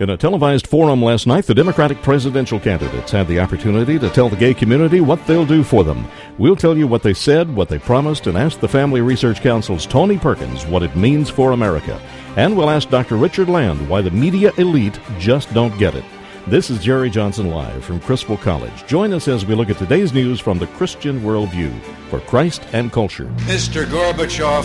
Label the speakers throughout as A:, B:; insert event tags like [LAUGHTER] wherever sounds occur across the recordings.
A: In a televised forum last night, the Democratic presidential candidates had the opportunity to tell the gay community what they'll do for them. We'll tell you what they said, what they promised, and ask the Family Research Council's Tony Perkins what it means for America. And we'll ask Dr. Richard Land why the media elite just don't get it. This is Jerry Johnson Live from Criswell College. Join us as we look at today's news from the Christian worldview for Christ and culture.
B: Mr. Gorbachev,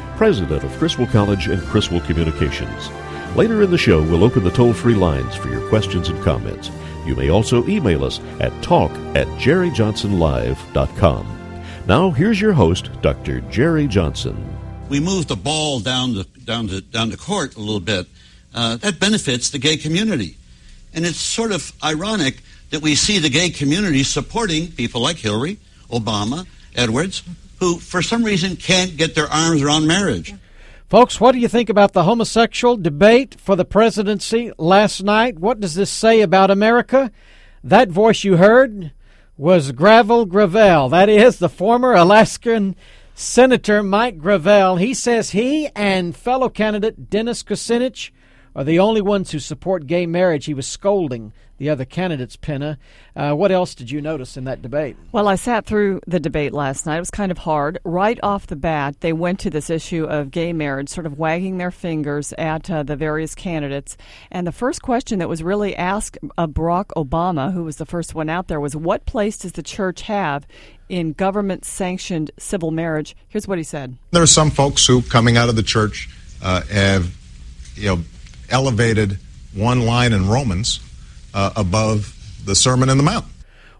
A: president of Criswell College and Criswell Communications. Later in the show, we'll open the toll free lines for your questions and comments. You may also email us at talk at jerryjohnsonlive.com. Now, here's your host, Dr. Jerry Johnson.
C: we move the ball down the down the down the court a little bit, uh, that benefits the gay community, and it's sort of ironic that we see the gay community supporting people like Hillary, Obama, Edwards, who for some reason can't get their arms around marriage.
D: Folks, what do you think about the homosexual debate for the presidency last night? What does this say about America? That voice you heard was Gravel Gravel. That is the former Alaskan Senator Mike Gravel. He says he and fellow candidate Dennis Kucinich are the only ones who support gay marriage. He was scolding the other candidates, Penna. Uh, what else did you notice in that debate?
E: Well, I sat through the debate last night. It was kind of hard. Right off the bat, they went to this issue of gay marriage, sort of wagging their fingers at uh, the various candidates. And the first question that was really asked of Barack Obama, who was the first one out there, was what place does the church have in government sanctioned civil marriage? Here's what he said.
F: There are some folks who, coming out of the church, uh, have you know elevated one line in Romans uh, above the Sermon in the Mount.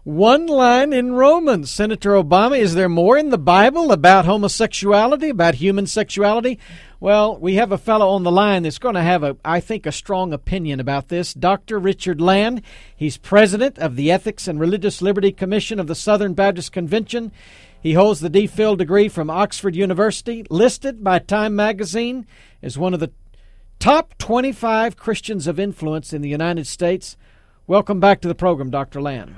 D: One line in Romans, Senator Obama. Is there more in the Bible about homosexuality, about human sexuality? Well, we have a fellow on the line that's going to have a, I think, a strong opinion about this. Dr. Richard Land. He's president of the Ethics and Religious Liberty Commission of the Southern Baptist Convention. He holds the DPhil degree from Oxford University, listed by Time magazine as one of the top 25 Christians of influence in the United States. Welcome back to the program, Dr. Land.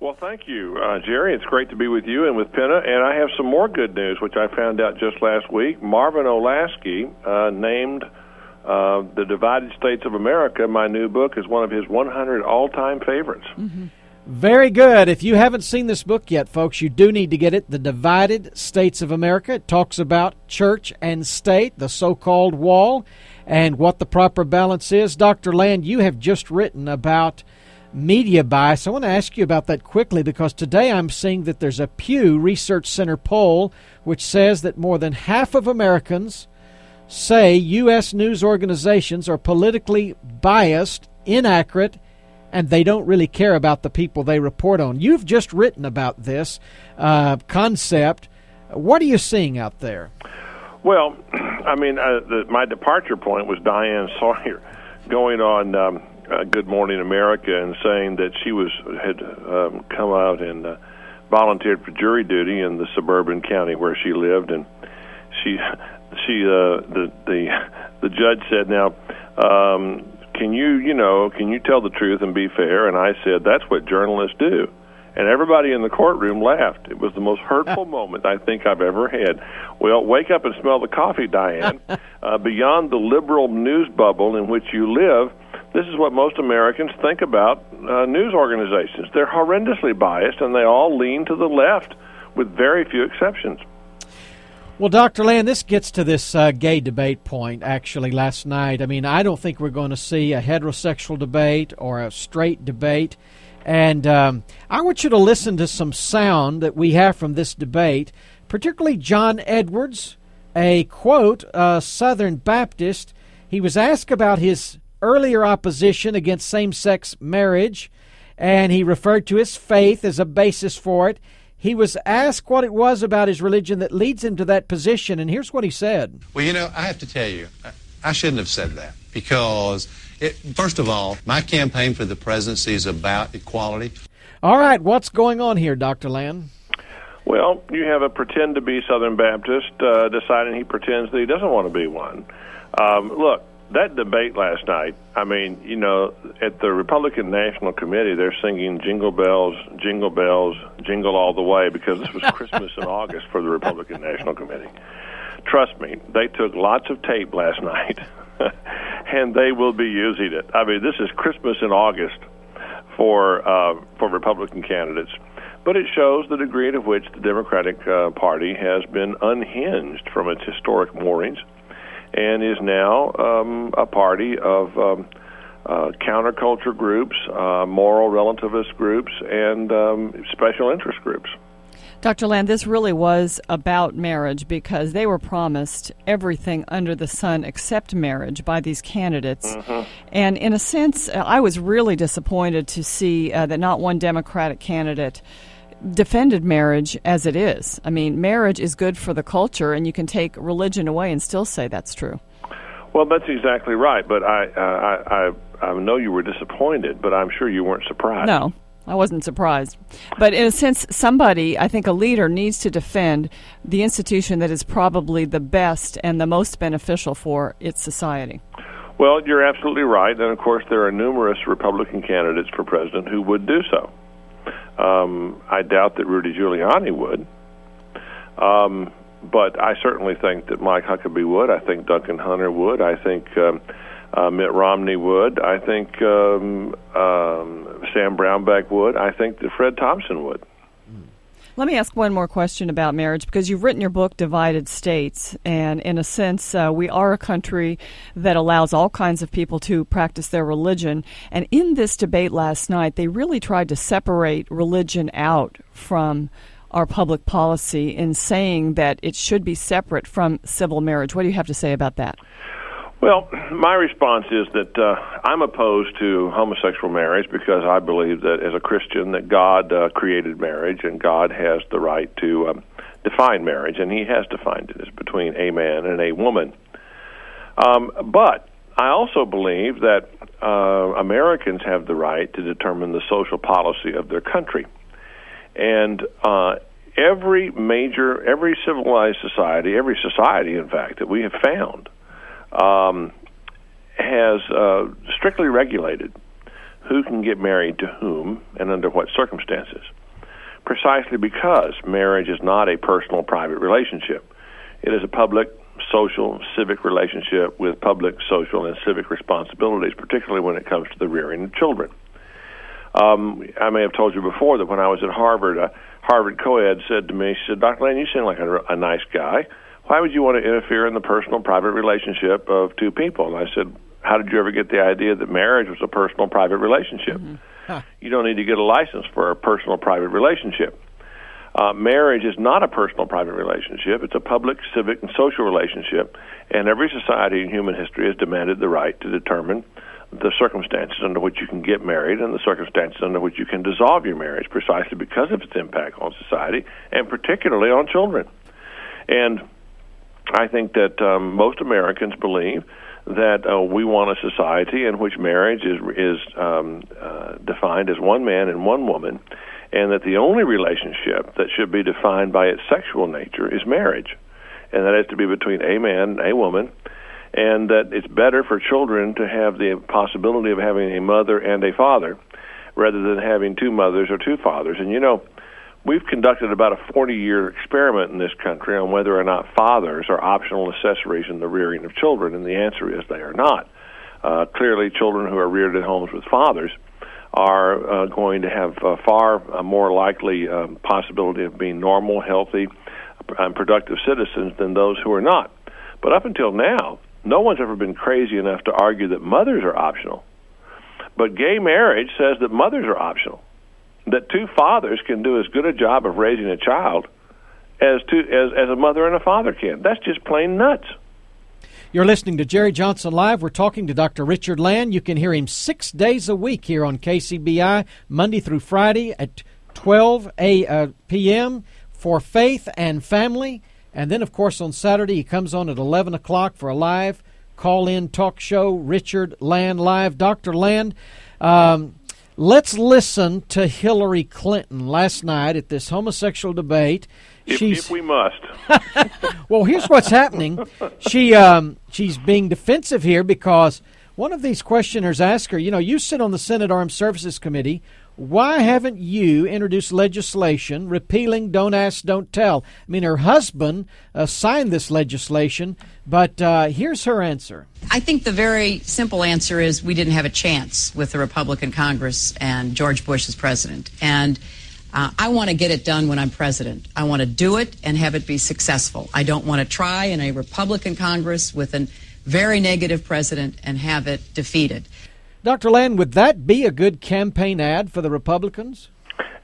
G: Well, thank you, uh, Jerry. It's great to be with you and with Penna. And I have some more good news, which I found out just last week. Marvin Olasky uh, named uh, The Divided States of America, my new book, as one of his 100 all time favorites.
D: Very good. If you haven't seen this book yet, folks, you do need to get it. The Divided States of America. It talks about church and state, the so called wall, and what the proper balance is. Dr. Land, you have just written about media bias. I want to ask you about that quickly because today I'm seeing that there's a Pew Research Center poll which says that more than half of Americans say U.S. news organizations are politically biased, inaccurate, and they don't really care about the people they report on. You've just written about this uh, concept. What are you seeing out there?
G: Well, I mean, uh, the, my departure point was Diane Sawyer going on um, uh, Good Morning America and saying that she was had um, come out and uh, volunteered for jury duty in the suburban county where she lived, and she she uh, the the the judge said, "Now, um, can you you know can you tell the truth and be fair?" And I said, "That's what journalists do." And everybody in the courtroom laughed. It was the most hurtful [LAUGHS] moment I think I've ever had. Well, wake up and smell the coffee, Diane. [LAUGHS] uh, beyond the liberal news bubble in which you live, this is what most Americans think about uh, news organizations. They're horrendously biased, and they all lean to the left, with very few exceptions.
D: Well, Dr. Land, this gets to this uh, gay debate point actually last night. I mean, I don't think we're going to see a heterosexual debate or a straight debate. And um, I want you to listen to some sound that we have from this debate, particularly John Edwards, a quote, a Southern Baptist. He was asked about his earlier opposition against same sex marriage, and he referred to his faith as a basis for it. He was asked what it was about his religion that leads him to that position, and here's what he said.
H: Well, you know, I have to tell you, I shouldn't have said that because, it, first of all, my campaign for the presidency is about equality.
D: All right, what's going on here, Dr. Land?
G: Well, you have a pretend to be Southern Baptist uh, deciding he pretends that he doesn't want to be one. Um, look, that debate last night, I mean, you know, at the Republican National Committee, they're singing Jingle Bells, Jingle Bells, Jingle All the Way because this was [LAUGHS] Christmas in August for the Republican National Committee. Trust me, they took lots of tape last [LAUGHS] night [LAUGHS] and they will be using it. I mean, this is Christmas in August for uh, for Republican candidates. But it shows the degree to which the Democratic uh, Party has been unhinged from its historic moorings and is now um, a party of um, uh, counterculture groups, uh, moral relativist groups, and um, special interest groups.
E: Dr. Land, this really was about marriage because they were promised everything under the sun except marriage by these candidates.
G: Mm-hmm.
E: And in a sense, I was really disappointed to see uh, that not one Democratic candidate defended marriage as it is. I mean, marriage is good for the culture, and you can take religion away and still say that's true.
G: Well, that's exactly right. But I, uh, I, I, I know you were disappointed, but I'm sure you weren't surprised.
E: No, I wasn't surprised. But in a sense, somebody, I think a leader, needs to defend the institution that is probably the best and the most beneficial for its society.
G: Well, you're absolutely right. And of course, there are numerous Republican candidates for president who would do so. Um, I doubt that Rudy Giuliani would. Um, but I certainly think that Mike Huckabee would. I think Duncan Hunter would. I think um, uh, Mitt Romney would. I think um, um, Sam Brownback would. I think that Fred Thompson would.
E: Let me ask one more question about marriage because you've written your book, Divided States, and in a sense, uh, we are a country that allows all kinds of people to practice their religion. And in this debate last night, they really tried to separate religion out from our public policy in saying that it should be separate from civil marriage. What do you have to say about that?
G: Well, my response is that uh, I'm opposed to homosexual marriage because I believe that as a Christian that God uh, created marriage and God has the right to um, define marriage, and He has defined it as between a man and a woman. Um, but I also believe that uh, Americans have the right to determine the social policy of their country, and uh, every major, every civilized society, every society, in fact, that we have found um, has uh, strictly regulated who can get married to whom and under what circumstances, precisely because marriage is not a personal, private relationship. It is a public, social, civic relationship with public, social, and civic responsibilities, particularly when it comes to the rearing of children. Um, I may have told you before that when I was at Harvard, a Harvard co-ed said to me, she said, Dr. Land, you seem like a, a nice guy why would you want to interfere in the personal, private relationship of two people? And I said, how did you ever get the idea that marriage was a personal, private relationship? Mm-hmm. Huh. You don't need to get a license for a personal, private relationship. Uh, marriage is not a personal, private relationship. It's a public, civic, and social relationship. And every society in human history has demanded the right to determine the circumstances under which you can get married and the circumstances under which you can dissolve your marriage precisely because of its impact on society and particularly on children. And I think that um, most Americans believe that uh, we want a society in which marriage is is um, uh, defined as one man and one woman, and that the only relationship that should be defined by its sexual nature is marriage, and that has to be between a man and a woman, and that it's better for children to have the possibility of having a mother and a father rather than having two mothers or two fathers. And you know, We've conducted about a 40 year experiment in this country on whether or not fathers are optional accessories in the rearing of children, and the answer is they are not. Uh, clearly, children who are reared in homes with fathers are uh, going to have a far uh, more likely um, possibility of being normal, healthy, and productive citizens than those who are not. But up until now, no one's ever been crazy enough to argue that mothers are optional. But gay marriage says that mothers are optional, that two fathers can do as good a job of raising a child as two as, as a mother and a father can. That's just plain nuts.
D: You're listening to Jerry Johnson Live. We're talking to Dr. Richard Land. You can hear him six days a week here on KCBI, Monday through Friday at 12 a, uh, p.m. for Faith and Family. And then, of course, on Saturday, he comes on at 11 o'clock for a live call in talk show, Richard Land Live. Dr. Land, um, let's listen to Hillary Clinton last night at this homosexual debate.
G: If, if we must. [LAUGHS]
D: well, here's what's happening. She um, she's being defensive here because one of these questioners asked her, you know, you sit on the Senate Armed Services Committee. Why haven't you introduced legislation repealing Don't Ask, Don't Tell? I mean, her husband uh, signed this legislation, but uh, here's her answer.
I: I think the very simple answer is we didn't have a chance with the Republican Congress and George Bush as president. And uh, I want to get it done when I'm president. I want to do it and have it be successful. I don't want to try in a Republican Congress with a very negative president and have it defeated.
D: Dr. Land, would that be a good campaign ad for the Republicans?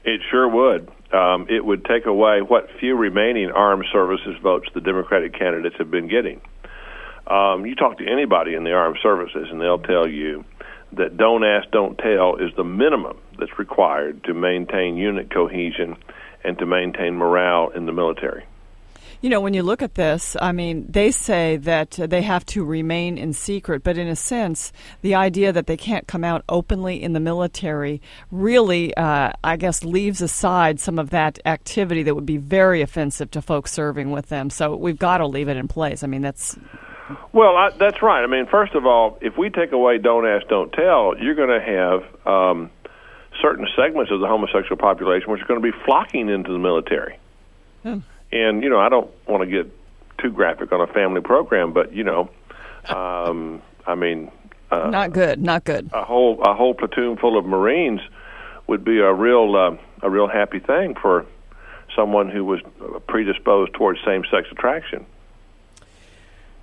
G: It sure would. Um, it would take away what few remaining armed services votes the Democratic candidates have been getting. Um, you talk to anybody in the armed services, and they'll tell you that don't ask, don't tell is the minimum that's required to maintain unit cohesion and to maintain morale in the military.
E: You know, when you look at this, I mean, they say that they have to remain in secret, but in a sense, the idea that they can't come out openly in the military really, uh, I guess, leaves aside some of that activity that would be very offensive to folks serving with them. So we've got to leave it in place. I mean, that's.
G: Well, I, that's right. I mean, first of all, if we take away "Don't Ask, Don't Tell," you're going to have um, certain segments of the homosexual population which are going to be flocking into the military.
E: Hmm.
G: And you know, I don't want to get too graphic on a family program, but you know, um, I mean, uh,
E: not good, not good.
G: A whole a whole platoon full of Marines would be a real uh, a real happy thing for someone who was predisposed towards same sex attraction.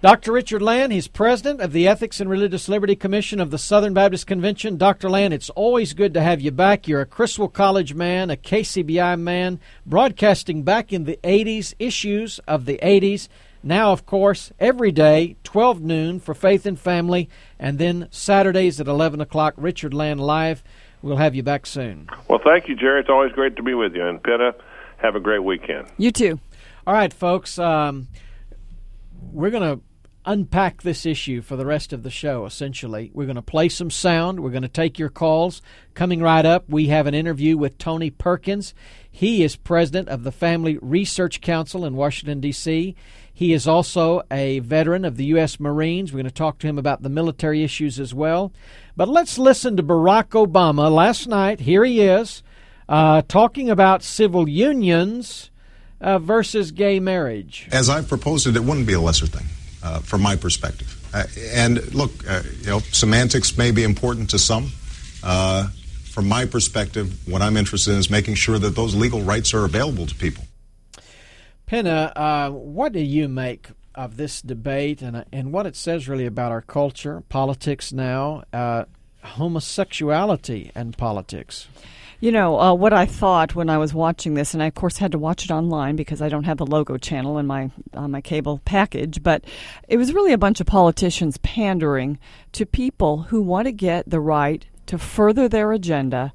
D: Dr. Richard Land, he's president of the Ethics and Religious Liberty Commission of the Southern Baptist Convention. Dr. Land, it's always good to have you back. You're a Criswell College man, a KCBI man, broadcasting back in the 80s, issues of the 80s. Now, of course, every day, 12 noon for Faith and Family, and then Saturdays at 11 o'clock, Richard Land Live. We'll have you back soon.
G: Well, thank you, Jerry. It's always great to be with you. And Penna, have a great weekend.
E: You too.
D: All right, folks. Um, we're going to unpack this issue for the rest of the show, essentially. We're going to play some sound. We're going to take your calls. Coming right up, we have an interview with Tony Perkins. He is president of the Family Research Council in Washington, D.C. He is also a veteran of the U.S. Marines. We're going to talk to him about the military issues as well. But let's listen to Barack Obama last night. Here he is uh, talking about civil unions uh, versus gay marriage.
F: As I've proposed it, it wouldn't be a lesser thing uh, from my perspective. Uh, and look, uh, you know, semantics may be important to some. Uh, from my perspective, what I'm interested in is making sure that those legal rights are available to people.
D: Penna, uh, what do you make of this debate and and what it says really about our culture, politics now, homosexuality and politics?
E: You know, uh, what I thought when I was watching this, and I of course had to watch it online because I don't have the Logo channel in my on my cable package, but it was really a bunch of politicians pandering to people who want to get the right to further their agenda,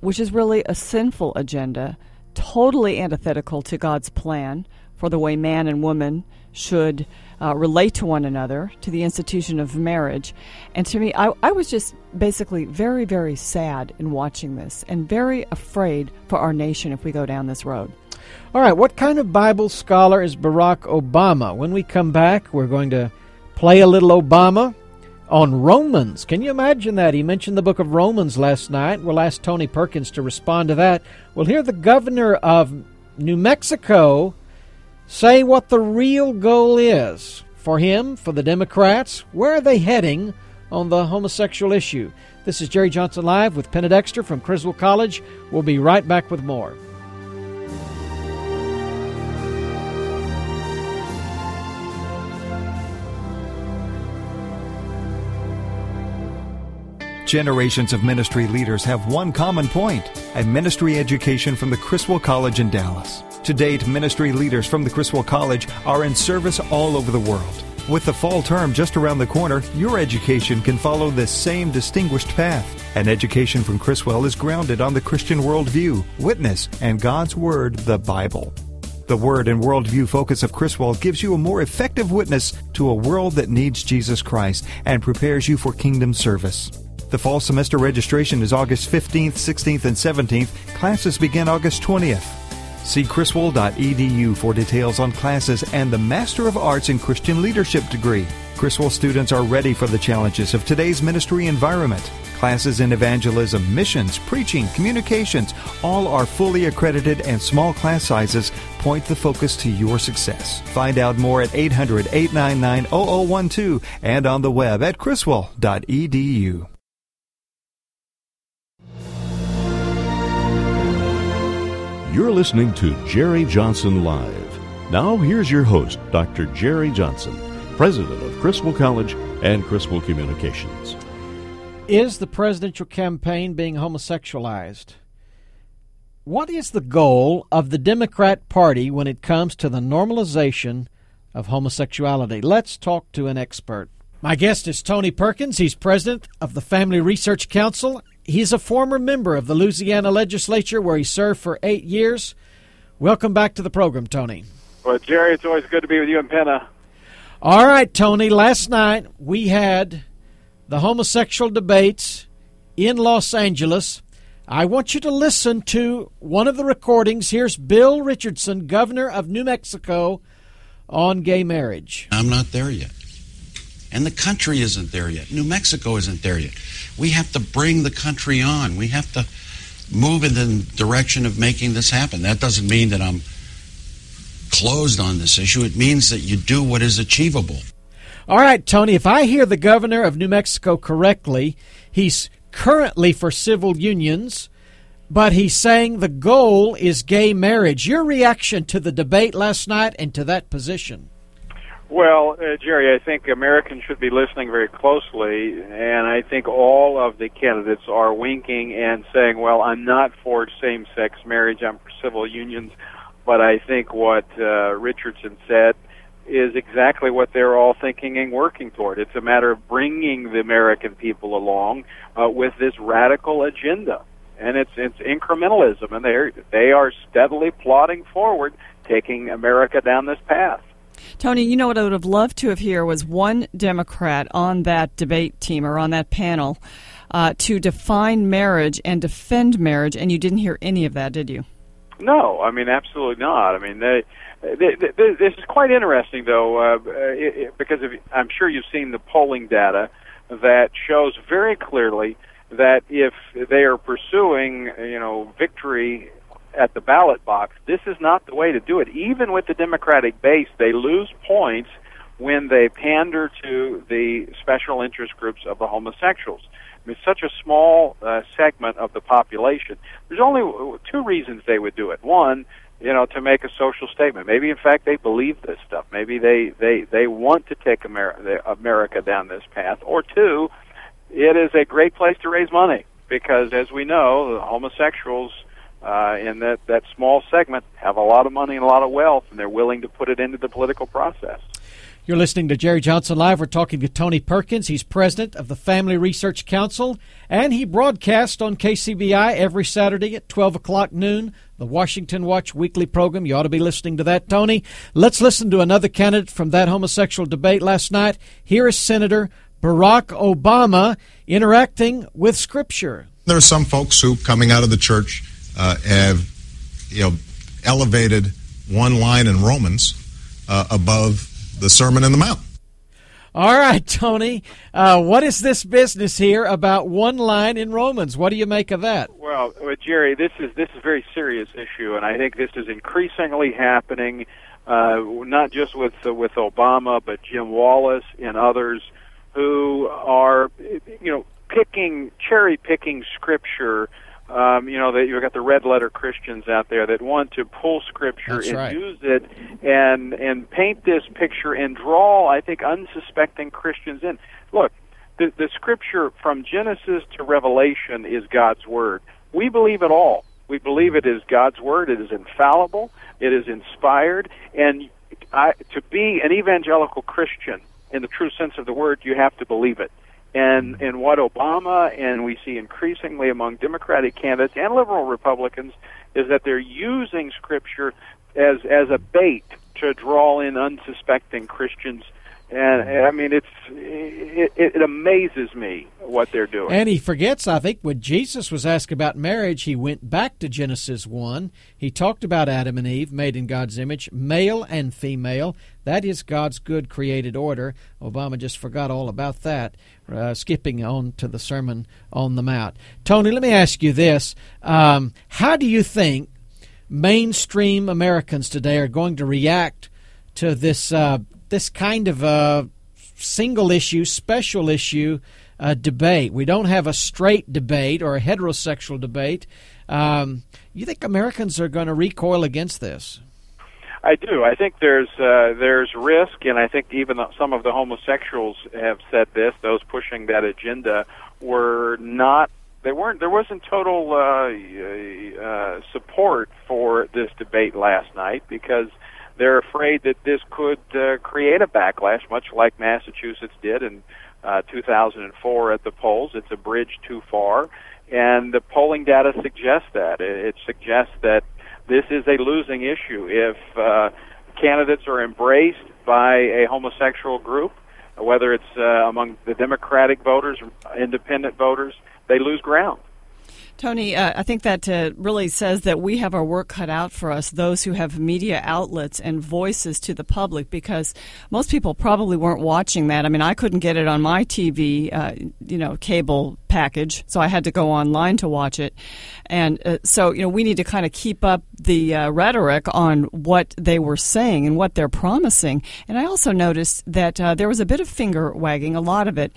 E: which is really a sinful agenda, totally antithetical to God's plan for the way man and woman should uh, relate to one another, to the institution of marriage. And to me, I, I was just basically very, very sad in watching this and very afraid for our nation if we go down this road.
D: All right, what kind of Bible scholar is Barack Obama? When we come back, we're going to play a little Obama on Romans. Can you imagine that? He mentioned the book of Romans last night. We'll ask Tony Perkins to respond to that. We'll hear the governor of New Mexico say what the real goal is for him, for the Democrats. Where are they heading on the homosexual issue? This is Jerry Johnson Live with Penna Dexter from Criswell College. We'll be right back with more.
J: Generations of ministry leaders have one common point a ministry education from the Criswell College in Dallas. To date, ministry leaders from the Criswell College are in service all over the world. With the fall term just around the corner, your education can follow this same distinguished path. An education from Criswell is grounded on the Christian worldview, witness, and God's Word, the Bible. The Word and Worldview focus of Criswell gives you a more effective witness to a world that needs Jesus Christ and prepares you for kingdom service. The fall semester registration is August 15th, 16th, and 17th. Classes begin August 20th. See criswell.edu for details on classes and the Master of Arts in Christian Leadership degree. Criswell students are ready for the challenges of today's ministry environment. Classes in evangelism, missions, preaching, communications, all are fully accredited and small class sizes point the focus to your success. Find out more at 800 899 0012 and on the web at criswell.edu.
A: You're listening to Jerry Johnson Live. Now, here's your host, Dr. Jerry Johnson, president of Criswell College and Criswell Communications.
D: Is the presidential campaign being homosexualized? What is the goal of the Democrat Party when it comes to the normalization of homosexuality? Let's talk to an expert. My guest is Tony Perkins. He's president of the Family Research Council. He's a former member of the Louisiana legislature where he served for eight years. Welcome back to the program, Tony.
K: Well, Jerry, it's always good to be with you and Penna.
D: All right, Tony. Last night we had the homosexual debates in Los Angeles. I want you to listen to one of the recordings. Here's Bill Richardson, governor of New Mexico, on gay marriage.
L: I'm not there yet. And the country isn't there yet. New Mexico isn't there yet. We have to bring the country on. We have to move in the direction of making this happen. That doesn't mean that I'm closed on this issue. It means that you do what is achievable.
D: All right, Tony, if I hear the governor of New Mexico correctly, he's currently for civil unions, but he's saying the goal is gay marriage. Your reaction to the debate last night and to that position?
K: Well, uh, Jerry, I think Americans should be listening very closely, and I think all of the candidates are winking and saying, well, I'm not for same sex marriage, I'm for civil unions. But I think what uh, Richardson said is exactly what they're all thinking and working toward. It's a matter of bringing the American people along uh, with this radical agenda, and it's it's incrementalism, and they they are steadily plodding forward, taking America down this path.
E: Tony, you know what I would have loved to have here was one Democrat on that debate team or on that panel uh, to define marriage and defend marriage, and you didn't hear any of that, did you?
K: No, I mean absolutely not. I mean they this is quite interesting, though, uh, it, it, because if, I'm sure you've seen the polling data that shows very clearly that if they are pursuing, you know, victory at the ballot box, this is not the way to do it. Even with the Democratic base, they lose points when they pander to the special interest groups of the homosexuals. I mean, such a small uh, segment of the population. There's only two reasons they would do it. One, you know, to make a social statement. Maybe, in fact, they believe this stuff. Maybe they they they want to take America America down this path. Or two, it is a great place to raise money because, as we know, homosexuals uh, in that that small segment have a lot of money and a lot of wealth, and they're willing to put it into the political process.
D: You're listening to Jerry Johnson Live. We're talking to Tony Perkins. He's president of the Family Research Council, and he broadcasts on KCBI every Saturday at 12 o'clock noon, the Washington Watch weekly program. You ought to be listening to that, Tony. Let's listen to another candidate from that homosexual debate last night. Here is Senator Barack Obama interacting with Scripture.
F: There are some folks who, coming out of the church, uh, have you know elevated one line in Romans uh, above the Sermon in the Mount.
D: All right, Tony. Uh, what is this business here about one line in Romans? What do you make of that?
K: Well, well, Jerry, this is this is a very serious issue, and I think this is increasingly happening, uh, not just with uh, with Obama, but Jim Wallis and others who are, you know, picking cherry picking scripture um, you know that you've got the red letter Christians out there that want to pull Scripture
D: That's
K: and
D: right.
K: use it and and paint this picture and draw, I think, unsuspecting Christians in. Look, the, the scripture from Genesis to Revelation is God's word. We believe it all. We believe it is God's word. It is infallible. It is inspired. And I, to be an evangelical Christian in the true sense of the word, you have to believe it. And and what Obama and we see increasingly among Democratic candidates and liberal Republicans is that they're using Scripture as as a bait to draw in unsuspecting Christians and, and I mean, it's it, it amazes me what they're doing.
D: And he forgets, I think, when Jesus was asked about marriage, he went back to Genesis one. He talked about Adam and Eve, made in God's image, male and female. That is God's good created order. Obama just forgot all about that, uh, skipping on to the Sermon on the Mount. Tony, let me ask you this: um, How do you think mainstream Americans today are going to react to this? Uh, this kind of a single issue, special issue uh, debate. We don't have a straight debate or a heterosexual debate. Um, you think Americans are going to recoil against this?
K: I do. I think there's uh, there's risk, and I think even some of the homosexuals have said this. Those pushing that agenda were not. They weren't. There wasn't total uh, uh, support for this debate last night because they're afraid that this could uh, create a backlash, much like Massachusetts did in uh, 2004 at the polls. It's a bridge too far, and the polling data suggests that. It, suggests that this is a losing issue. If uh, candidates are embraced by a homosexual group, whether it's uh, among the Democratic voters, or independent voters, they lose ground.
E: Tony, uh, I think that uh, really says that we have our work cut out for us, those who have media outlets and voices to the public, because most people probably weren't watching that. I mean, I couldn't get it on my TV, uh, you know, cable package, so I had to go online to watch it. And uh, so, you know, we need to kind of keep up the uh, rhetoric on what they were saying and what they're promising. And I also noticed that uh, there was a bit of finger wagging, a lot of it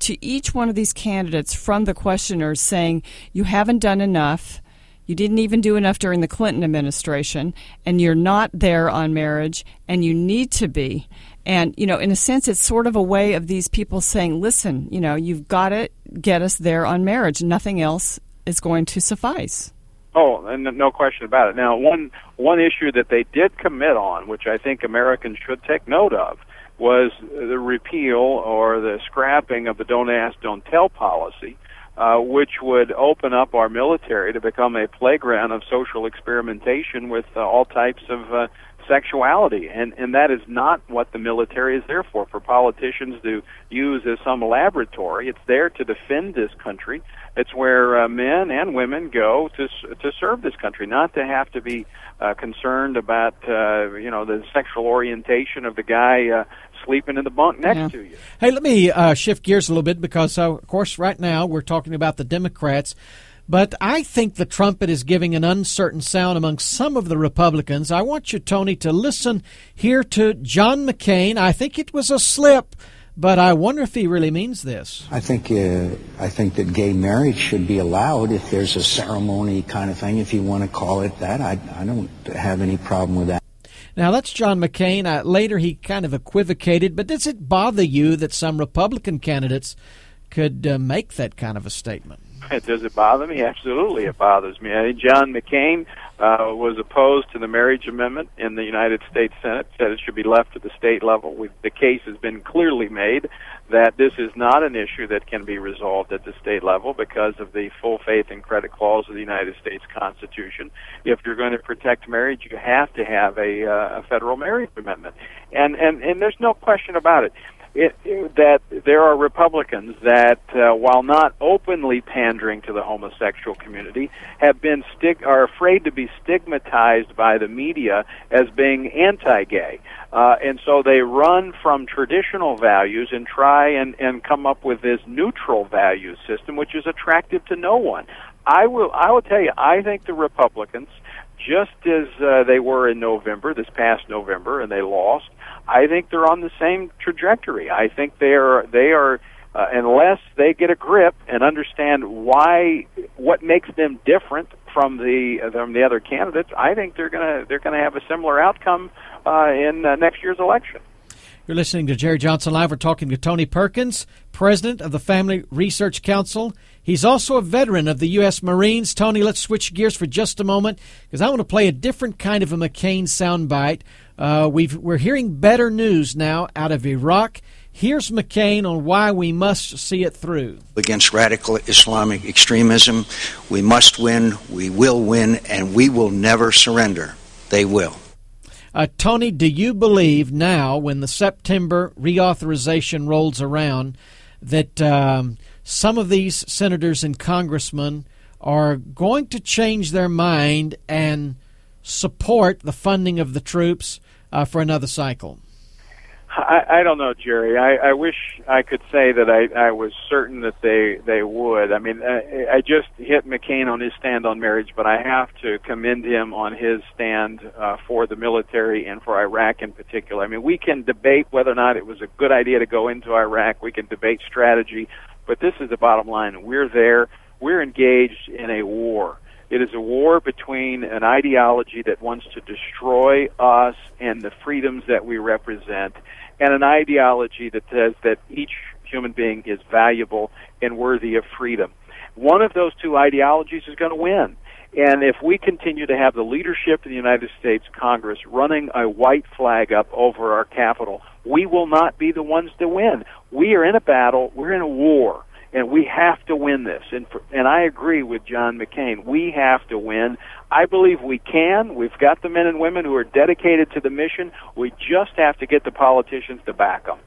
E: to each one of these candidates from the questioners saying, You haven't done enough. You didn't even do enough during the Clinton administration, and you're not there on marriage, and you need to be. And, you know, in a sense, it's sort of a way of these people saying, listen, you know, you've got to get us there on marriage. Nothing else is going to suffice.
K: Oh, and no question about it. Now, one one issue that they did commit on, which I think Americans should take note of, was the repeal or the scrapping of the don't ask, don't tell policy, uh, which would open up our military to become a playground of social experimentation with uh, all types of uh, sexuality. And, and that is not what the military is there for, for politicians to use as some laboratory. It's there to defend this country. It's where uh, men and women go to to serve this country, not to have to be uh, concerned about uh, you know the sexual orientation of the guy uh, sleeping in the bunk next yeah. to you.
D: Hey, let me uh, shift gears a little bit because, uh, of course, right now we're talking about the Democrats. But I think the trumpet is giving an uncertain sound among some of the Republicans. I want you, Tony, to listen here to John McCain. I think it was a slip, but I wonder if he really means this.
M: I think uh, I think that gay marriage should be allowed if there's a ceremony kind of thing. If you want to call it that, I, I don't have any problem with that.
D: Now, that's John McCain. Uh, later, he kind of equivocated, but does it bother you that some Republican candidates could uh, make that kind of a statement? [LAUGHS]
K: Does it bother me? Absolutely, it bothers me. John McCain uh, was opposed to the marriage amendment in the United States Senate, said it should be left at the state level. we the case has been clearly made that this is not an issue that can be resolved at the state level because of the full faith and credit clause of the United States Constitution. If you're going to protect marriage, you have to have a, uh, a federal marriage amendment, and and and there's no question about it it, that there are Republicans that, uh, while not openly pandering to the homosexual community, have been stig- are afraid to be stigmatized by the media as being anti-gay, uh, and so they run from traditional values and try and, and come up with this neutral value system, which is attractive to no one. I will I will tell you, I think the Republicans, just as uh, they were in November, this past November, and they lost I think they're on the same trajectory. I think they are they are uh, unless they get a grip and understand why what makes them different from the from the other candidates. I think they're gonna they're gonna have a similar outcome uh, in uh, next year's election.
D: You're listening to Jerry Johnson Live. We're talking to Tony Perkins, president of the Family Research Council. He's also a veteran of the U.S. Marines. Tony, let's switch gears for just a moment because I want to play a different kind of a McCain soundbite. Uh, we've, we're hearing better news now out of Iraq. Here's McCain on why we must see it through.
M: Against radical Islamic extremism, we must win, we will win, and we will never surrender. They will.
D: Uh, Tony, do you believe now, when the September reauthorization rolls around, that um, some of these senators and congressmen are going to change their mind and support the funding of the troops uh, for another cycle?
K: I, I don't know, Jerry. I, I wish I could say that I, I was certain that they they would. I mean, I, I just hit McCain on his stand on marriage, but I have to commend him on his stand uh, for the military and for Iraq in particular. I mean, we can debate whether or not it was a good idea to go into Iraq. We can debate strategy, but this is the bottom line. We're there. We're engaged in a war. It is a war between an ideology that wants to destroy us and the freedoms that we represent and an ideology that says that each human being is valuable and worthy of freedom. One of those two ideologies is going to win. And if we continue to have the leadership in the United States Congress running a white flag up over our Capitol, we will not be the ones to win. We are in a battle, we're in a war, and we have to win this. And, for, and I agree with John McCain. We have to win. I believe we can. We've got the men and women who are dedicated to the mission. We just have to get the politicians to back them.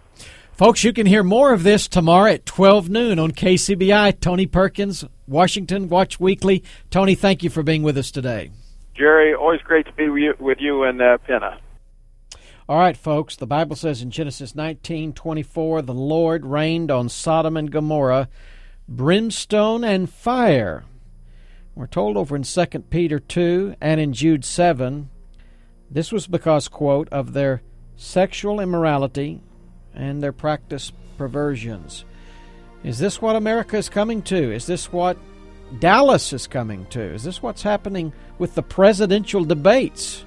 D: Folks, you can hear more of this tomorrow at 12 noon on KCBI. Tony Perkins, Washington Watch Weekly. Tony, thank you for being with us today.
K: Jerry, always great to be with you and uh.
D: All right, folks. The Bible says in Genesis 19:24, the Lord rained on Sodom and Gomorrah brimstone and fire we're told over in 2 Peter 2 and in Jude 7, this was because, quote, of their sexual immorality and their practice perversions. Is this what America is coming to? Is this what Dallas is coming to? Is this what's happening with the presidential debates?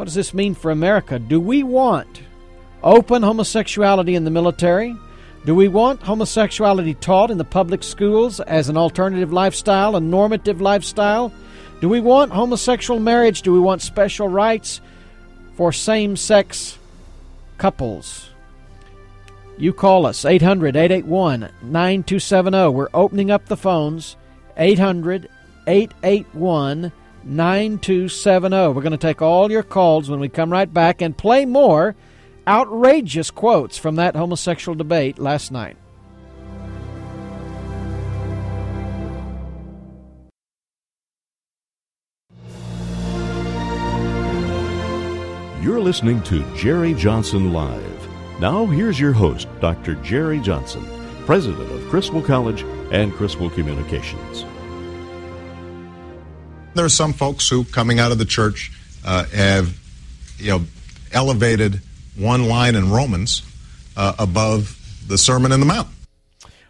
D: What does this mean for America? Do we want open homosexuality in the military? Do we want homosexuality taught in the public schools as an alternative lifestyle, a normative lifestyle? Do we want homosexual marriage? Do we want special rights for same sex couples? You call us 800 881 9270. We're opening up the phones 800 881 9270. We're going to take all your calls when we come right back and play more outrageous quotes from that homosexual debate last night.
A: You're listening to Jerry Johnson Live. Now, here's your host, Dr. Jerry Johnson, president of Criswell College and Criswell Communications.
F: There are some folks who, coming out of the church, uh, have you know elevated one line in Romans uh, above the Sermon in the Mount.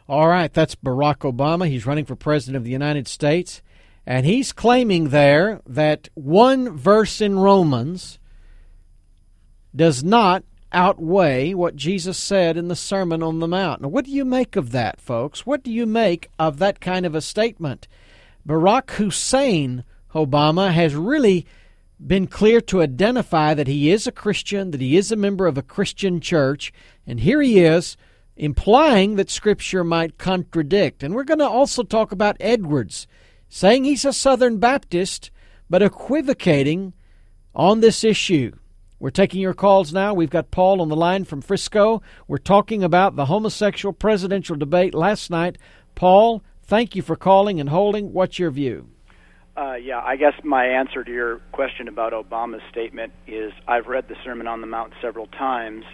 D: All right, that's Barack Obama. He's running for president of the United States. And he's claiming there that one verse in Romans does not outweigh what Jesus said in the Sermon on the Mount. Now, what do you make of that, folks? What do you make of that kind of a statement? Barack Hussein Obama has really been clear to identify that he is a Christian, that he is a member of a Christian church, and here he is implying that Scripture might contradict. And we're going to also talk about Edwards, saying he's a Southern Baptist, but equivocating on this issue. We're taking your calls now. We've got Paul on the line from Frisco. We're talking about the homosexual presidential debate last night. Paul, thank you for calling and holding. What's your view?
N: Uh, yeah, I guess my answer to your question about Obama's statement is I've read the Sermon on the Mount several times,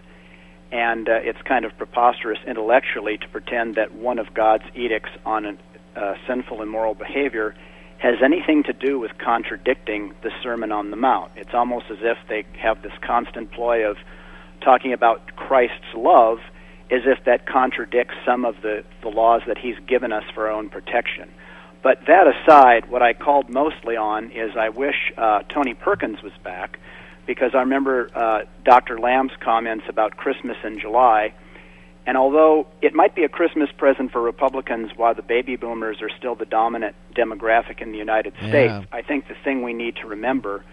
N: and uh, it's kind of preposterous intellectually to pretend that one of God's edicts on a, uh, sinful, immoral behavior has anything to do with contradicting the Sermon on the Mount. It's almost as if they have this constant ploy of talking about Christ's love as if that contradicts some of the, the laws that He's given us for our own protection. But that aside, what I called mostly on is I wish uh, Tony Perkins was back because I remember uh, Dr. Land's comments about Christmas in July. And although it might be a Christmas present for Republicans while the baby boomers are still the dominant demographic in the United States,
D: Yeah.
N: I think the thing we need to remember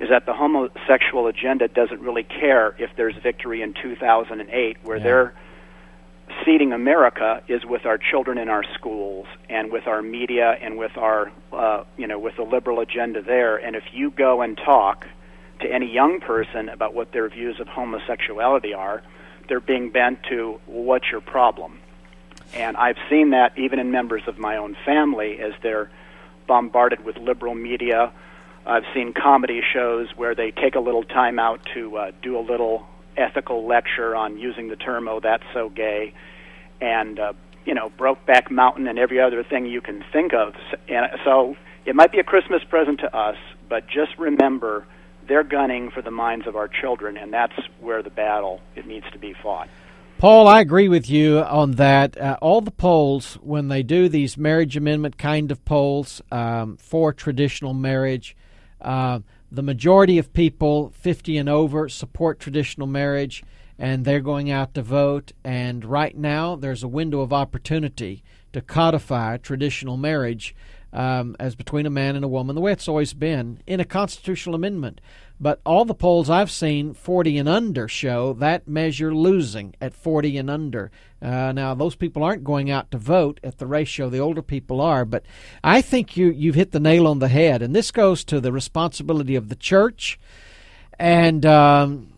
N: is that the homosexual agenda doesn't really care if there's victory in 2008, where
D: Yeah.
N: their seeding America is with our children in our schools and with our media and with our, uh, you know, with the liberal agenda there. And if you go and talk to any young person about what their views of homosexuality are, they're being bent to what's your problem? And I've seen that even in members of my own family as they're bombarded with liberal media. I've seen comedy shows where they take a little time out to uh, do a little ethical lecture on using the term "oh, that's so gay," and uh, you know, Brokeback Mountain and every other thing you can think of. And so it might be a Christmas present to us, but just remember they're gunning for the minds of our children, and that's where the battle it needs to be fought.
D: Paul, I agree with you on that. Uh, all the polls, when they do these marriage amendment kind of polls um, for traditional marriage, uh, the majority of people 50 and over support traditional marriage and they're going out to vote. And right now, there's a window of opportunity to codify traditional marriage um, as between a man and a woman, the way it's always been, in a constitutional amendment. But all the polls I've seen, 40 and under, show that measure losing at 40 and under. Uh, now, those people aren't going out to vote at the ratio the older people are, but I think you, you've hit the nail on the head. And this goes to the responsibility of the church. And, um,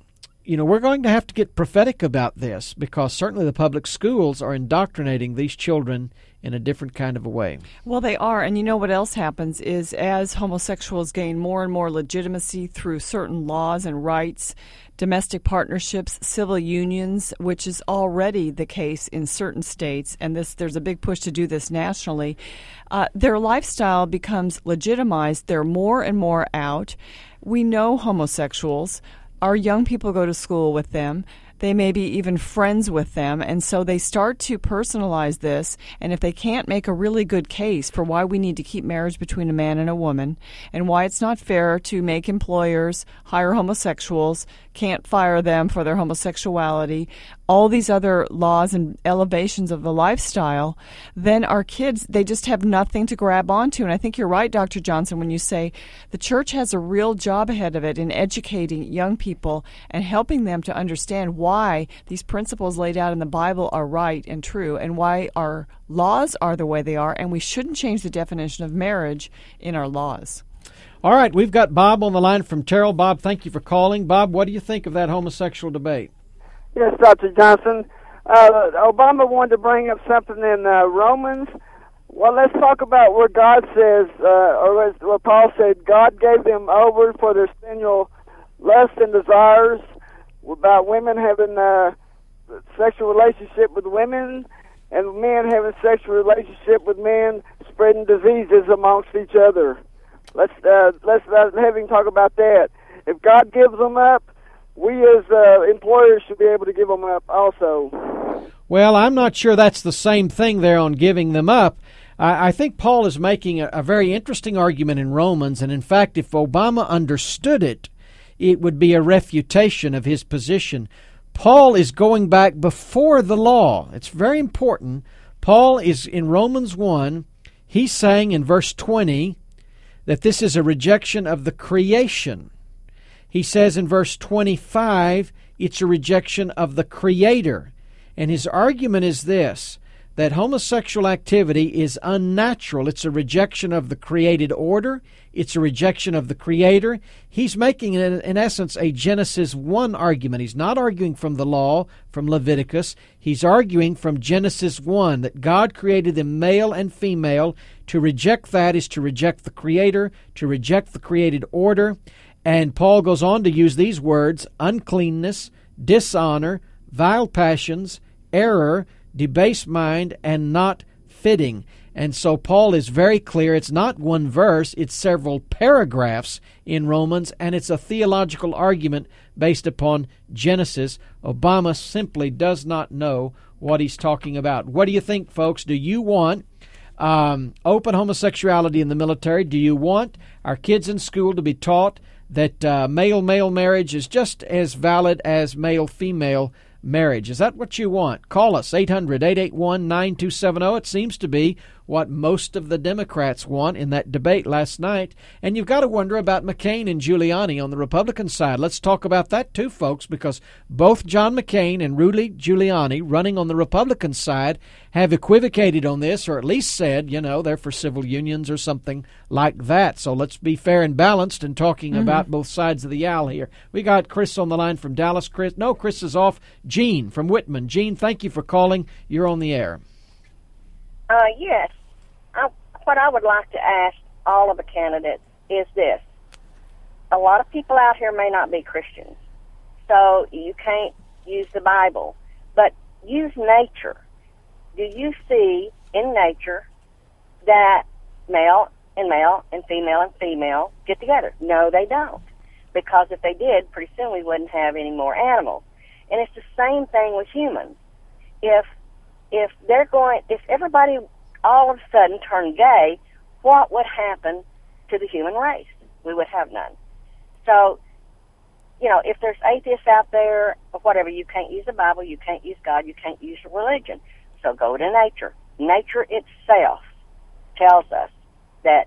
D: you know, we're going to have to get prophetic about this because certainly the public schools are indoctrinating these children in a different kind of a way.
E: Well, they are. And you know what else happens is as homosexuals gain more and more legitimacy through certain laws and rights, domestic partnerships, civil unions, which is already the case in certain states, and this there's a big push to do this nationally, uh, their lifestyle becomes legitimized. They're more and more out. We know homosexuals. Our young people go to school with them they may be even friends with them. And so they start to personalize this. And if they can't make a really good case for why we need to keep marriage between a man and a woman and why it's not fair to make employers hire homosexuals, can't fire them for their homosexuality, all these other laws and elevations of the lifestyle, then our kids, they just have nothing to grab onto. And I think you're right, Dr. Johnson, when you say the church has a real job ahead of it in educating young people and helping them to understand why these principles laid out in the Bible are right and true and why our laws are the way they are. And we shouldn't change the definition of marriage in our laws.
D: All right, we've got Bob on the line from Terrell. Bob, thank you for calling. Bob, what do you think of that homosexual debate?
O: Yes, Dr. Johnson. Uh, Obama wanted to bring up something in uh, Romans. Well, let's talk about where God says, uh, or what Paul said, God gave them over for their sensual lust and desires, about women having uh, sexual relationship with women, and men having sexual relationship with men, spreading diseases amongst each other. Let's uh, let's uh, have talk about that. If God gives them up, we as uh, employers should be able to give them up also.
D: Well, I'm not sure that's the same thing there on giving them up. I, think Paul is making a, a very interesting argument in Romans, and in fact, if Obama understood it, it would be a refutation of his position. Paul is going back before the law. It's very important. Paul is in Romans 1, he's saying in verse 20 that this is a rejection of the creation. He says in verse 25 it's a rejection of the Creator. And his argument is this that homosexual activity is unnatural. It's a rejection of the created order, it's a rejection of the Creator. He's making, in essence, a Genesis 1 argument. He's not arguing from the law, from Leviticus. He's arguing from Genesis 1 that God created them male and female. To reject that is to reject the Creator, to reject the created order. And Paul goes on to use these words uncleanness, dishonor, vile passions, error, debased mind, and not fitting. And so Paul is very clear. It's not one verse, it's several paragraphs in Romans, and it's a theological argument based upon Genesis. Obama simply does not know what he's talking about. What do you think, folks? Do you want um, open homosexuality in the military? Do you want our kids in school to be taught that uh, male male marriage is just as valid as male female marriage. Is that what you want? Call us 800 881 9270. It seems to be what most of the Democrats want in that debate last night. And you've got to wonder about McCain and Giuliani on the Republican side. Let's talk about that too, folks, because both John McCain and Rudy Giuliani, running on the Republican side, have equivocated on this, or at least said, you know, they're for civil unions or something like that. So let's be fair and balanced in talking mm-hmm. about both sides of the aisle here. We got Chris on the line from Dallas. Chris, no, Chris is off. Gene from Whitman. Gene, thank you for calling. You're on the air.
P: Uh, yes. I, what I would like to ask all of the candidates is this. A lot of people out here may not be Christians, so you can't use the Bible, but use nature. Do you see in nature that male and male and female and female get together? No, they don't. Because if they did, pretty soon we wouldn't have any more animals. And it's the same thing with humans. If if they're going, if everybody all of a sudden turned gay, what would happen to the human race? We would have none. So, you know, if there's atheists out there or whatever, you can't use the Bible, you can't use God, you can't use religion. So go to nature. Nature itself tells us that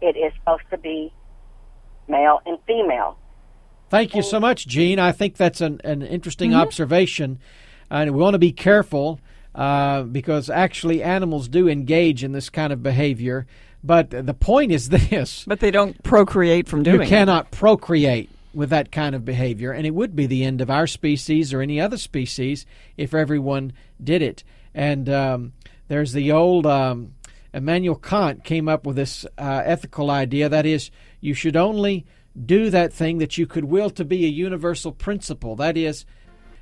P: it is supposed to be male and female.
D: Thank you so much, Gene. I think that's an, an interesting mm-hmm. observation. And we want to be careful uh, because actually animals do engage in this kind of behavior. But the point is [LAUGHS] this:
E: but they don't procreate from doing.
D: You cannot it. procreate with that kind of behavior, and it would be the end of our species or any other species if everyone did it. And um, there's the old um, Immanuel Kant came up with this uh, ethical idea that is, you should only do that thing that you could will to be a universal principle. That is,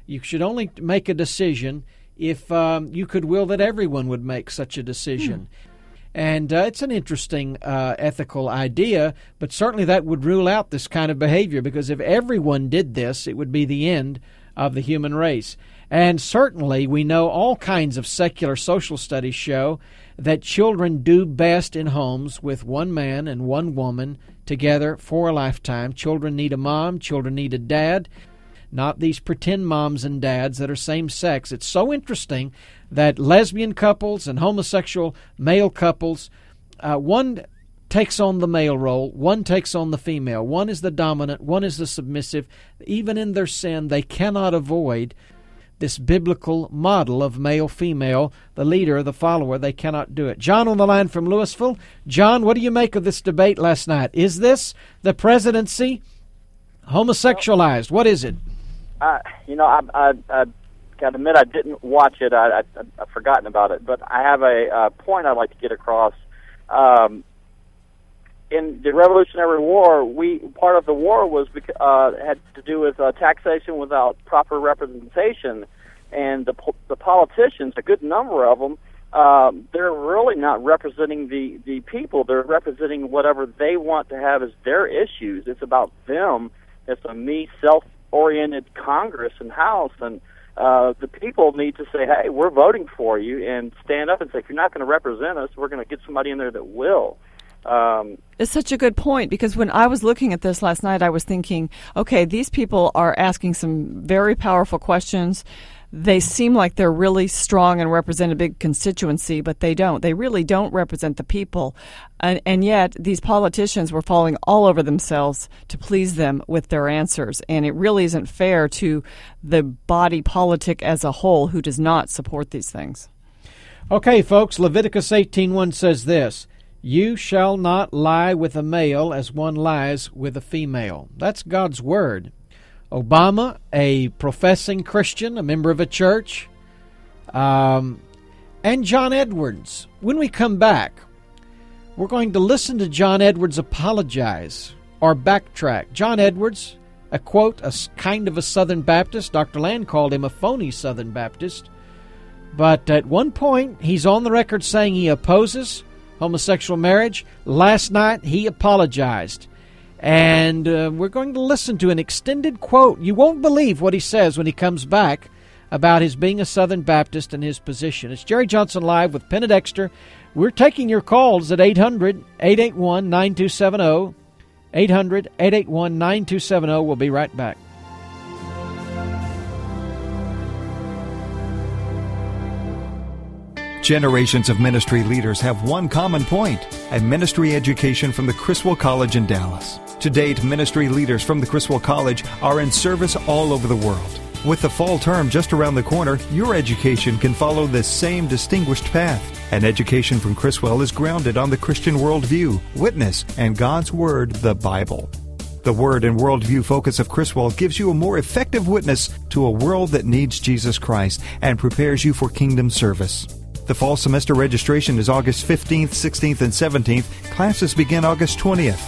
D: you should only make a decision if um, you could will that everyone would make such a decision. Hmm. And uh, it's an interesting uh, ethical idea, but certainly that would rule out this kind of behavior because if everyone did this, it would be the end of the human race. And certainly, we know all kinds of secular social studies show that children do best in homes with one man and one woman together for a lifetime. Children need a mom, children need a dad, not these pretend moms and dads that are same sex. It's so interesting that lesbian couples and homosexual male couples, uh, one takes on the male role, one takes on the female. One is the dominant, one is the submissive. Even in their sin, they cannot avoid this biblical model of male female, the leader, the follower. They cannot do it. John on the line from Louisville. John, what do you make of this debate last night? Is this the presidency homosexualized? What is it?
Q: You know, I, I, I got to admit I didn't watch it. I, I, I've forgotten about it, but I have a, a point I'd like to get across. Um, in the Revolutionary War, we part of the war was uh, had to do with uh, taxation without proper representation, and the the politicians, a good number of them, um, they're really not representing the the people. They're representing whatever they want to have as their issues. It's about them. It's a me self oriented Congress and House, and uh, the people need to say, "Hey, we're voting for you," and stand up and say, "If you're not going to represent us, we're going to get somebody in there that will." Um,
E: it's such a good point because when I was looking at this last night, I was thinking, okay, these people are asking some very powerful questions they seem like they're really strong and represent a big constituency, but they don't. They really don't represent the people. And, and, yet, these politicians were falling all over themselves to please them with their answers. And it really isn't fair to the body politic as a whole who does not support these things.
D: Okay, folks, Leviticus 18.1 says this You shall not lie with a male as one lies with a female. That's God's word. Obama, a professing Christian, a member of a church, um, and John Edwards. When we come back, we're going to listen to John Edwards apologize or backtrack. John Edwards, a quote, a kind of a Southern Baptist. Dr. Land called him a phony Southern Baptist. But at one point, he's on the record saying he opposes homosexual marriage. Last night, he apologized. And uh, we're going to listen to an extended quote. You won't believe what he says when he comes back about his being a Southern Baptist and his position. It's Jerry Johnson Live with Penna Dexter. We're taking your calls at 800 881 9270. 800 881 9270. We'll be right back.
J: Generations of ministry leaders have one common point a ministry education from the Criswell College in Dallas. To date, ministry leaders from the Criswell College are in service all over the world. With the fall term just around the corner, your education can follow this same distinguished path. An education from Criswell is grounded on the Christian worldview, witness, and God's Word, the Bible. The Word and Worldview focus of Criswell gives you a more effective witness to a world that needs Jesus Christ and prepares you for kingdom service. The fall semester registration is August 15th, 16th, and 17th. Classes begin August 20th.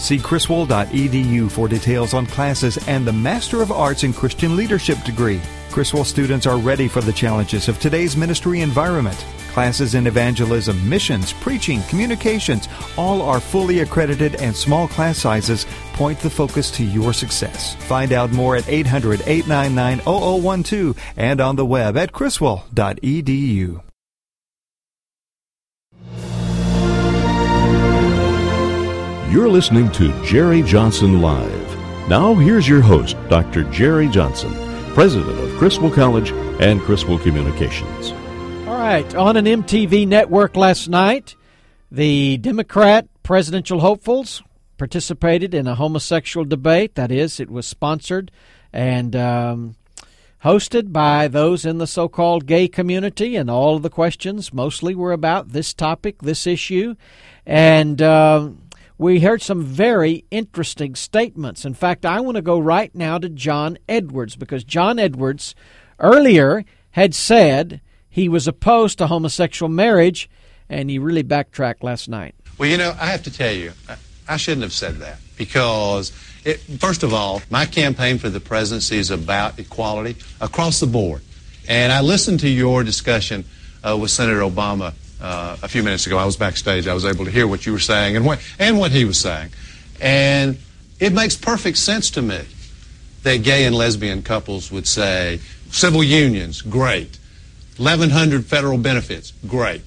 J: See criswell.edu for details on classes and the Master of Arts in Christian Leadership degree. Criswell students are ready for the challenges of today's ministry environment. Classes in evangelism, missions, preaching, communications, all are fully accredited and small class sizes point the focus to your success. Find out more at 800 899 0012 and on the web at criswell.edu.
A: You're listening to Jerry Johnson Live. Now, here's your host, Dr. Jerry Johnson, president of Criswell College and Criswell Communications.
D: All right, on an MTV network last night, the Democrat presidential hopefuls participated in a homosexual debate. That is, it was sponsored and um, hosted by those in the so called gay community, and all of the questions mostly were about this topic, this issue. And. Um, we heard some very interesting statements. In fact, I want to go right now to John Edwards because John Edwards earlier had said he was opposed to homosexual marriage, and he really backtracked last night.
H: Well, you know, I have to tell you, I shouldn't have said that because, it, first of all, my campaign for the presidency is about equality across the board. And I listened to your discussion uh, with Senator Obama uh, a few minutes ago. I was backstage. I was able to hear what you were saying and what, and what he was saying. And it makes perfect sense to me that gay and lesbian couples would say, civil unions, great. 1,100 federal benefits, great.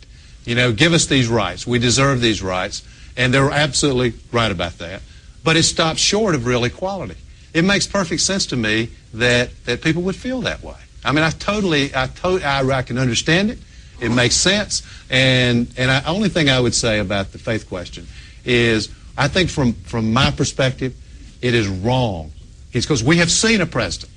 H: You know, give us these rights. We deserve these rights. And they're absolutely right about that. But it stops short of real equality. It makes perfect sense to me that, that people would feel that way. I mean, I totally, I, to, I, I can understand it. It makes sense. And and the only thing I would say about the faith question is I think from from my perspective, it is wrong. It's because we have seen a president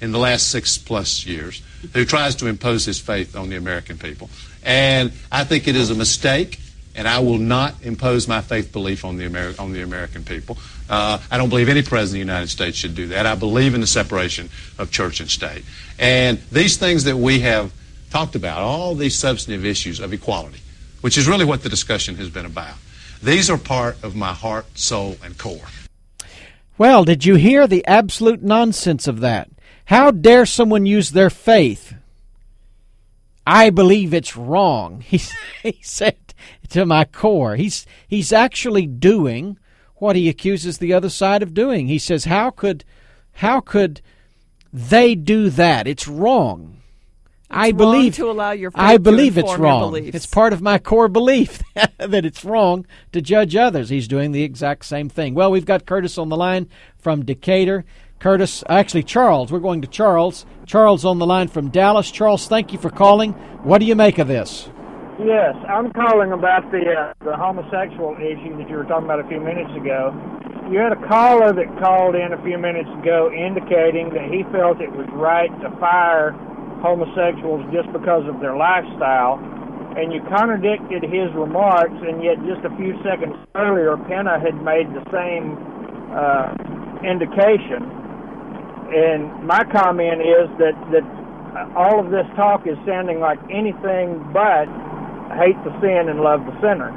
H: in the last six plus years who tries to impose his faith on the American people. And I think it is a mistake, and I will not impose my faith belief on the, Ameri- on the American people. Uh, I don't believe any president of the United States should do that. I believe in the separation of church and state. And these things that we have talked about, all these substantive issues of equality, which is really what the discussion has been about. These are part of my heart, soul, and core.
D: Well, did you hear the absolute nonsense of that? How dare someone use their faith? I believe it's wrong. [LAUGHS] He, he said to my core. He's he's actually doing what he accuses the other side of doing. He says, "How could how could they do that? It's wrong." I believe
E: to allow your
D: I believe it's wrong. It's part of my core belief [LAUGHS] that it's wrong to judge others. He's doing the exact same thing. Well, we've got Curtis on the line from Decatur. Curtis, actually Charles. We're going to Charles. Charles on the line from Dallas. Charles, thank you for calling. What do you make of this?
R: Yes, I'm calling about the uh, the homosexual issue that you were talking about a few minutes ago. You had a caller that called in a few minutes ago indicating that he felt it was right to fire homosexuals just because of their lifestyle, and you contradicted his remarks, and yet just a few seconds earlier, Penna had made the same uh, indication. And my comment is that that all of this talk is sounding like anything but hate the sin and love the sinner.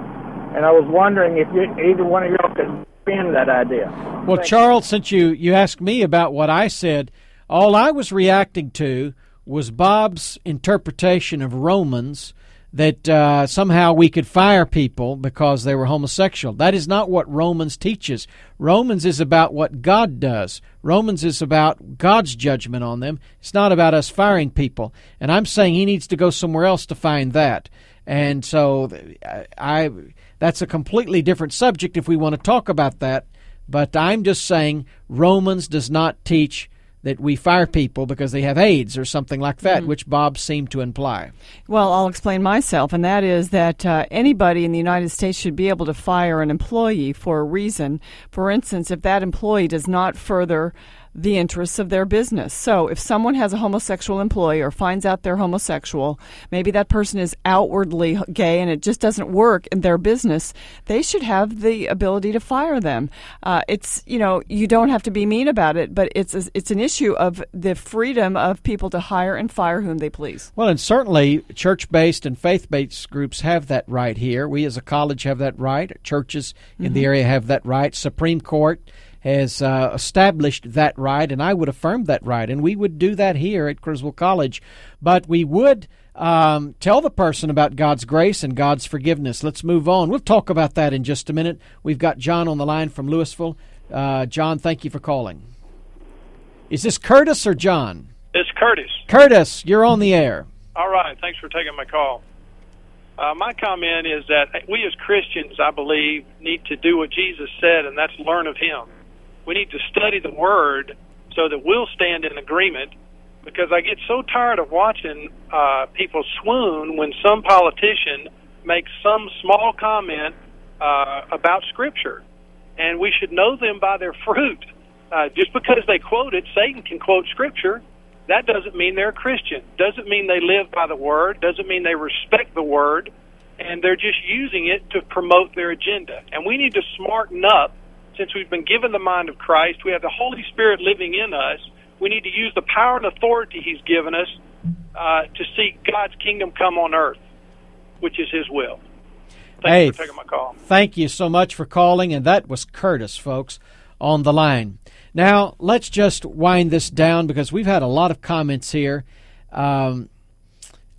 R: And I was wondering if you, either one of y'all could spin that idea.
D: Well, Thank Charles, you. since you you asked me about what I said, all I was reacting to was Bob's interpretation of Romans that uh, somehow we could fire people because they were homosexual. That is not what Romans teaches. Romans is about what God does. Romans is about God's judgment on them. It's not about us firing people. And I'm saying he needs to go somewhere else to find that. And so I, I that's a completely different subject if we want to talk about that But I'm just saying Romans does not teach that we fire people because they have AIDS or something like that,
E: Mm-hmm.
D: which Bob seemed to imply.
E: Well, I'll explain myself, and that is that uh, anybody in the United States should be able to fire an employee for a reason. For instance, if that employee does not further the interests of their business. So, if someone has a homosexual employee or finds out they're homosexual, maybe that person is outwardly gay and it just doesn't work in their business, they should have the ability to fire them. Uh, it's, you know, you don't have to be mean about it, but it's, a, it's an issue of the freedom of people to hire and fire whom they please.
D: Well, and certainly church based and faith based groups have that right here. We as a college have that right. Churches in the
E: Mhm.
D: area have that right. Supreme Court has uh, established that right, and I would affirm that right. And we would do that here at Criswell College. But we would um, tell the person about God's grace and God's forgiveness. Let's move on. We'll talk about that in just a minute. We've got John on the line from Louisville. Uh, John, thank you for calling. Is this Curtis or John?
S: It's Curtis.
D: Curtis, you're on the air.
S: All right. Thanks for taking my call. Uh, my comment is that we as Christians, I believe, need to do what Jesus said, and that's learn of Him. We need to study the Word so that we'll stand in agreement. Because I get so tired of watching uh, people swoon when some politician makes some small comment uh, about Scripture, and we should know them by their fruit. Uh, just because they quote it, Satan can quote Scripture. That doesn't mean they're a Christian. Doesn't mean they live by the Word. Doesn't mean they respect the Word. And they're just using it to promote their agenda. And we need to smarten up since we've been given the mind of Christ. We have the Holy Spirit living in us. We need to use the power and authority He's given us uh, to see God's kingdom come on earth, which is His will. Thanks
D: Hey,
S: for taking my call.
D: Thank you so much for calling, and that was Curtis, folks, on the line. Now, let's just wind this down because we've had a lot of comments here, um,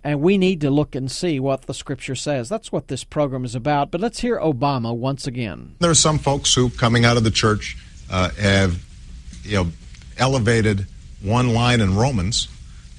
D: and we need to look and see what the Scripture says. That's what this program is about. But let's hear Obama once again.
F: There are some folks who, coming out of the church, uh, have you know elevated one line in Romans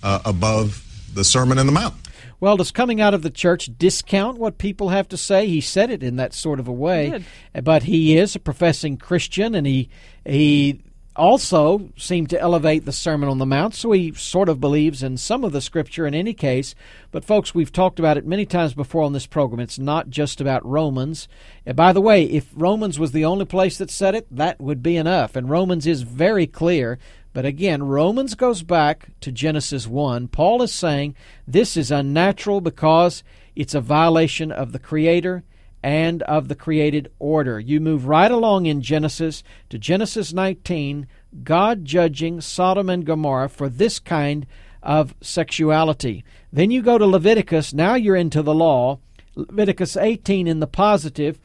F: uh, above the Sermon in the Mount.
D: Well, does coming out of the church discount what people have to say? He said it in that sort of a way, but he is a professing Christian, and he he also seemed to elevate the Sermon on the Mount. So he sort of believes in some of the Scripture in any case. But folks, we've talked about it many times before on this program. It's not just about Romans. And by the way, if Romans was the only place that said it, that would be enough. And Romans is very clear. But again, Romans goes back to Genesis 1. Paul is saying this is unnatural because it's a violation of the Creator and of the created order. You move right along in Genesis to Genesis 19, God judging Sodom and Gomorrah for this kind of sexuality. Then you go to Leviticus, now you're into the law. Leviticus 18 in the positive,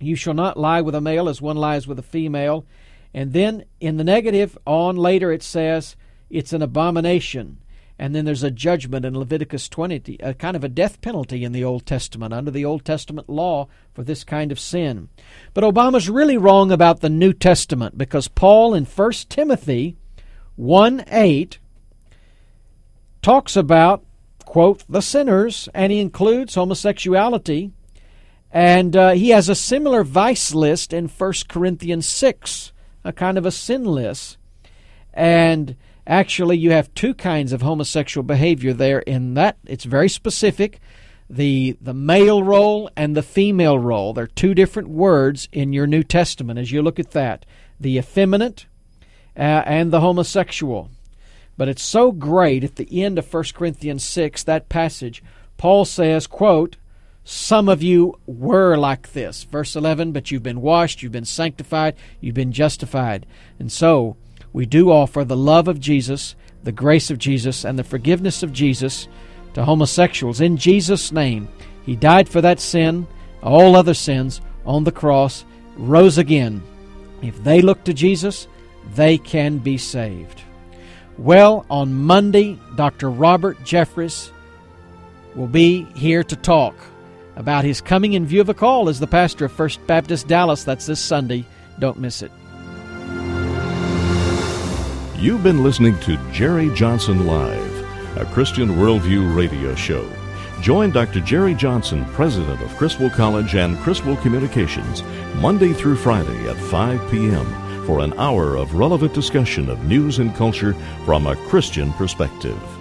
D: you shall not lie with a male as one lies with a female. And then in the negative, on later it says it's an abomination. And then there's a judgment in Leviticus 20, a kind of a death penalty in the Old Testament, under the Old Testament law for this kind of sin. But Obama's really wrong about the New Testament because Paul in 1 Timothy 1 8 talks about, quote, the sinners, and he includes homosexuality. And uh, he has a similar vice list in 1 Corinthians 6, a kind of a sin list. And actually, you have two kinds of homosexual behavior there in that. It's very specific the, the male role and the female role. They're two different words in your New Testament as you look at that the effeminate uh, and the homosexual. But it's so great at the end of 1 Corinthians 6, that passage, Paul says, quote, some of you were like this. Verse 11, but you've been washed, you've been sanctified, you've been justified. And so we do offer the love of Jesus, the grace of Jesus, and the forgiveness of Jesus to homosexuals in Jesus' name. He died for that sin, all other sins, on the cross, rose again. If they look to Jesus, they can be saved. Well, on Monday, Dr. Robert Jeffress will be here to talk about his coming in view of a call as the pastor of First Baptist Dallas. That's this Sunday. Don't miss it.
A: You've been listening to Jerry Johnson Live, a Christian Worldview radio show. Join Dr. Jerry Johnson, president of Criswell College and Criswell Communications, Monday through Friday at 5 p.m. for an hour of relevant discussion of news and culture from a Christian perspective.